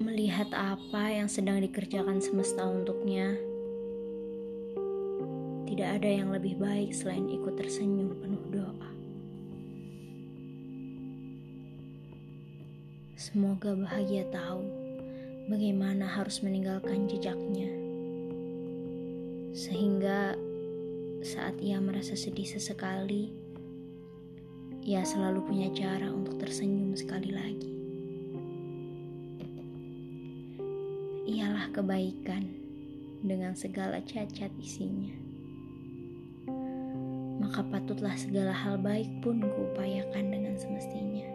melihat apa yang sedang dikerjakan semesta untuknya, tidak ada yang lebih baik selain ikut tersenyum penuh doa. Semoga bahagia tahu bagaimana harus meninggalkan jejaknya, sehingga saat ia merasa sedih sesekali, ia selalu punya cara untuk tersenyum sekali lagi. Ialah kebaikan dengan segala cacat isinya. Maka patutlah segala hal baik pun kuupayakan dengan semestinya.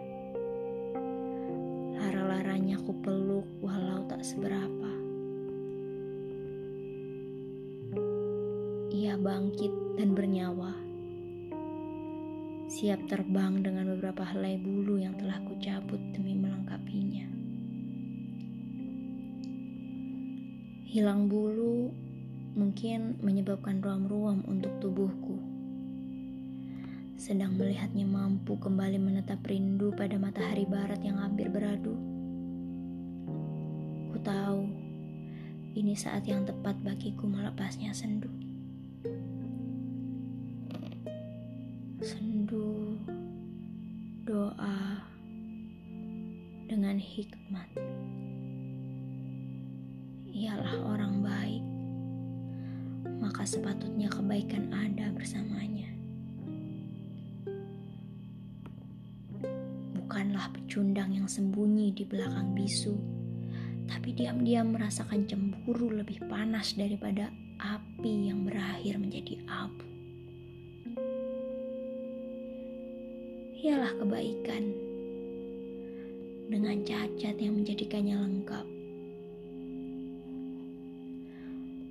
Lara-laranya ku peluk walau tak seberapa. Ia bangkit dan bernyawa. Siap terbang dengan beberapa helai bulu yang telah kucabut demi melengkapinya. Hilang bulu mungkin menyebabkan ruam-ruam untuk tubuhku. Sedang melihatnya mampu kembali menetap rindu pada matahari barat yang hampir beradu. Ku tahu ini saat yang tepat bagiku melepasnya sendu. Sendu doa dengan hikmat ialah orang baik, maka sepatutnya kebaikan ada bersamanya. Bukanlah pecundang yang sembunyi di belakang bisu, tapi diam-diam merasakan cemburu lebih panas daripada api yang berakhir menjadi abu. Ialah kebaikan dengan cacat yang menjadikannya lengkap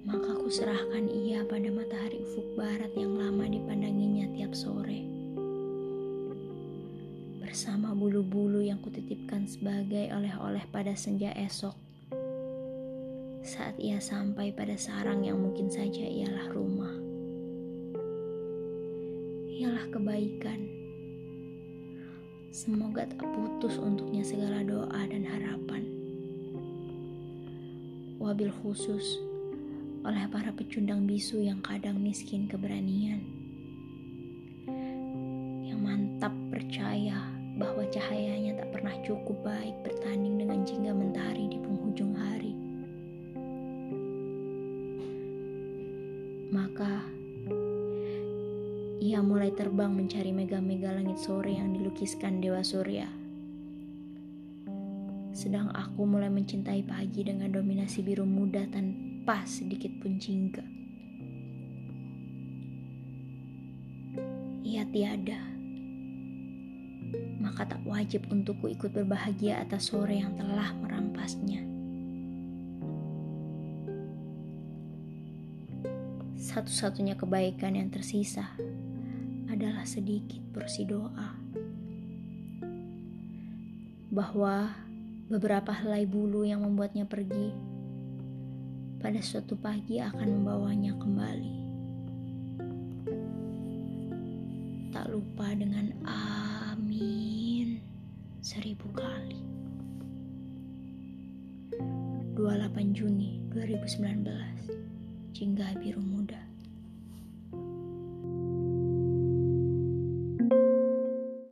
maka ku serahkan ia pada matahari ufuk barat yang lama dipandanginya tiap sore. Bersama bulu-bulu yang kutitipkan sebagai oleh-oleh pada senja esok. Saat ia sampai pada sarang yang mungkin saja ialah rumah. Ialah kebaikan. Semoga tak putus untuknya segala doa dan harapan. Wabil khusus, oleh para pecundang bisu yang kadang miskin keberanian. Yang mantap percaya bahwa cahayanya tak pernah cukup baik bertanding dengan jingga mentari di penghujung hari. Maka ia mulai terbang mencari mega-mega langit sore yang dilukiskan Dewa Surya. Sedang aku mulai mencintai pagi dengan dominasi biru muda tanpa sedikit pun jingga. Ia tiada, maka tak wajib untukku ikut berbahagia atas sore yang telah merampasnya. Satu-satunya kebaikan yang tersisa adalah sedikit porsi doa bahwa beberapa helai bulu yang membuatnya pergi pada suatu pagi akan membawanya kembali. Tak lupa dengan amin seribu kali. 28 Juni 2019 Jingga Biru